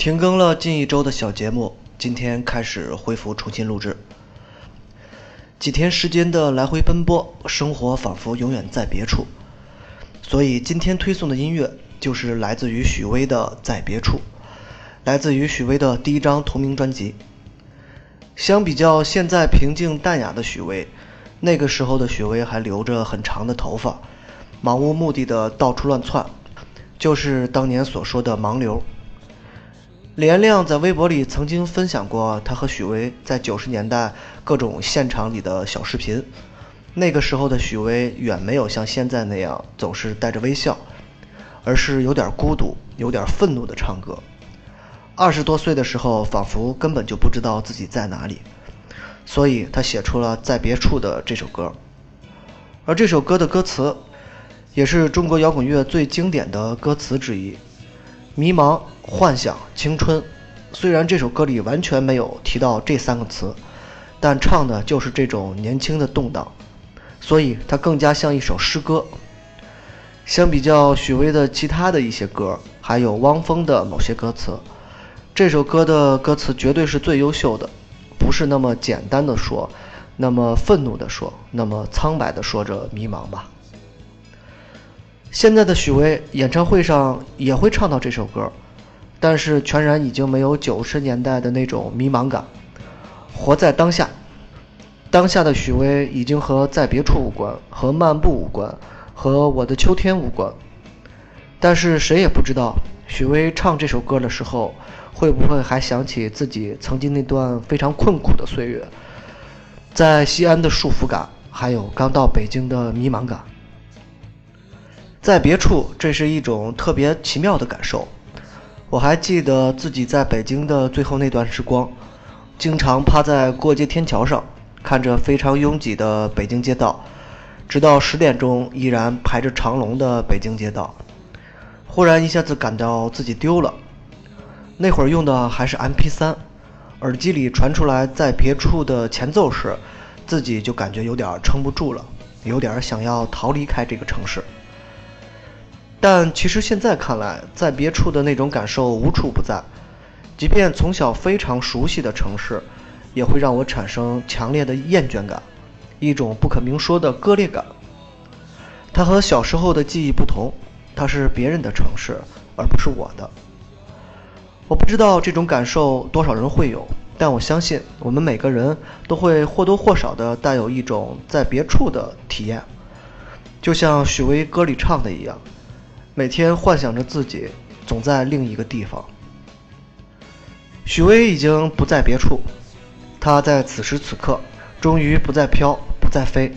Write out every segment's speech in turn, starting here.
停更了近一周的小节目，今天开始恢复重新录制。几天时间的来回奔波，生活仿佛永远在别处。所以今天推送的音乐就是来自于许巍的《在别处》，来自于许巍的第一张同名专辑。相比较现在平静淡雅的许巍，那个时候的许巍还留着很长的头发，漫无目的的到处乱窜，就是当年所说的盲流。李延亮在微博里曾经分享过他和许巍在九十年代各种现场里的小视频。那个时候的许巍远没有像现在那样总是带着微笑，而是有点孤独、有点愤怒的唱歌。二十多岁的时候，仿佛根本就不知道自己在哪里，所以他写出了《在别处》的这首歌。而这首歌的歌词，也是中国摇滚乐最经典的歌词之一。迷茫、幻想、青春，虽然这首歌里完全没有提到这三个词，但唱的就是这种年轻的动荡，所以它更加像一首诗歌。相比较许巍的其他的一些歌，还有汪峰的某些歌词，这首歌的歌词绝对是最优秀的，不是那么简单的说，那么愤怒的说，那么苍白的说着迷茫吧。现在的许巍演唱会上也会唱到这首歌，但是全然已经没有九十年代的那种迷茫感。活在当下，当下的许巍已经和在别处无关，和漫步无关，和我的秋天无关。但是谁也不知道，许巍唱这首歌的时候，会不会还想起自己曾经那段非常困苦的岁月，在西安的束缚感，还有刚到北京的迷茫感。在别处，这是一种特别奇妙的感受。我还记得自己在北京的最后那段时光，经常趴在过街天桥上，看着非常拥挤的北京街道，直到十点钟依然排着长龙的北京街道。忽然一下子感到自己丢了。那会儿用的还是 MP3，耳机里传出来在别处的前奏时，自己就感觉有点撑不住了，有点想要逃离开这个城市。但其实现在看来，在别处的那种感受无处不在，即便从小非常熟悉的城市，也会让我产生强烈的厌倦感，一种不可明说的割裂感。它和小时候的记忆不同，它是别人的城市，而不是我的。我不知道这种感受多少人会有，但我相信我们每个人都会或多或少的带有一种在别处的体验，就像许巍歌里唱的一样。每天幻想着自己总在另一个地方。许巍已经不在别处，他在此时此刻终于不再飘，不再飞。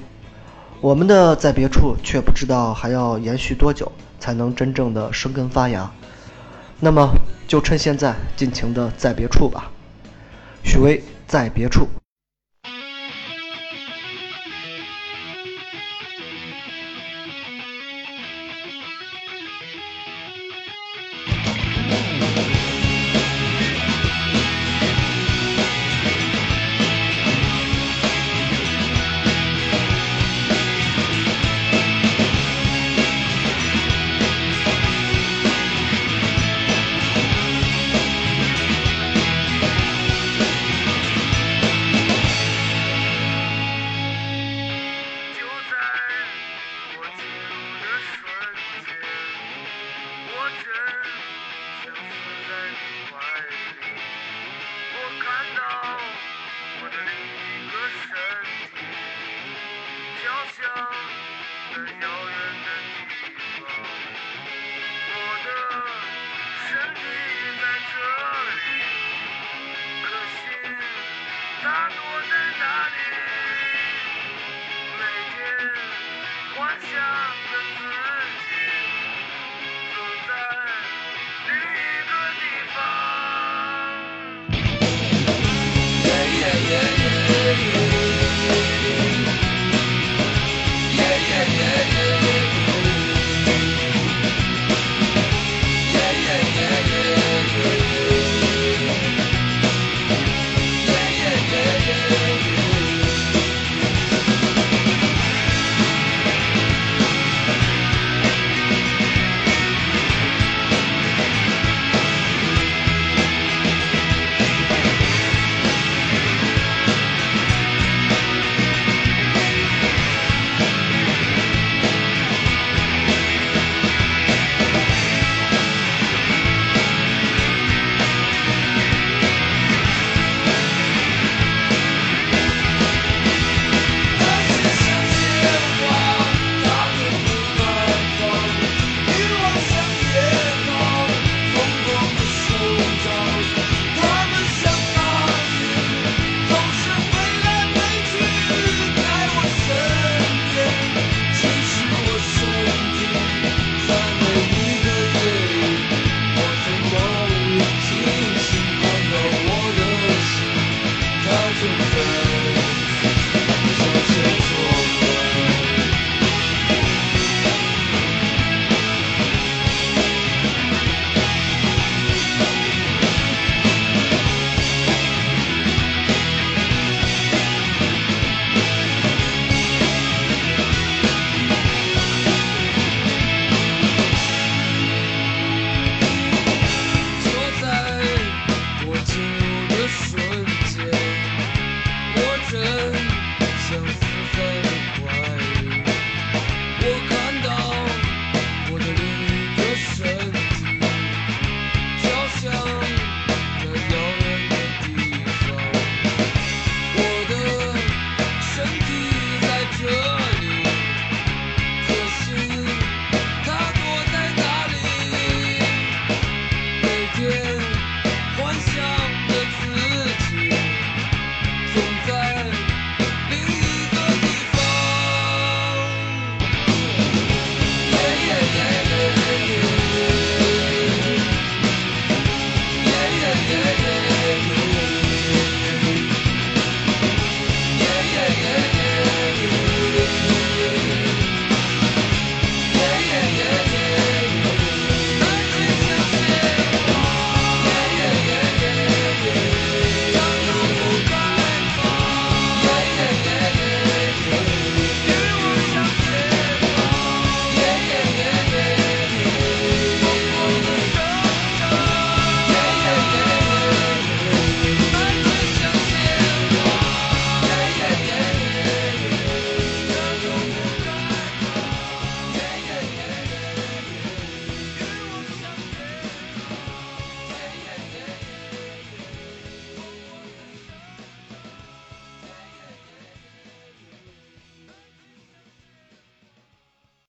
我们的在别处却不知道还要延续多久才能真正的生根发芽。那么就趁现在尽情的在别处吧。许巍在别处。想的要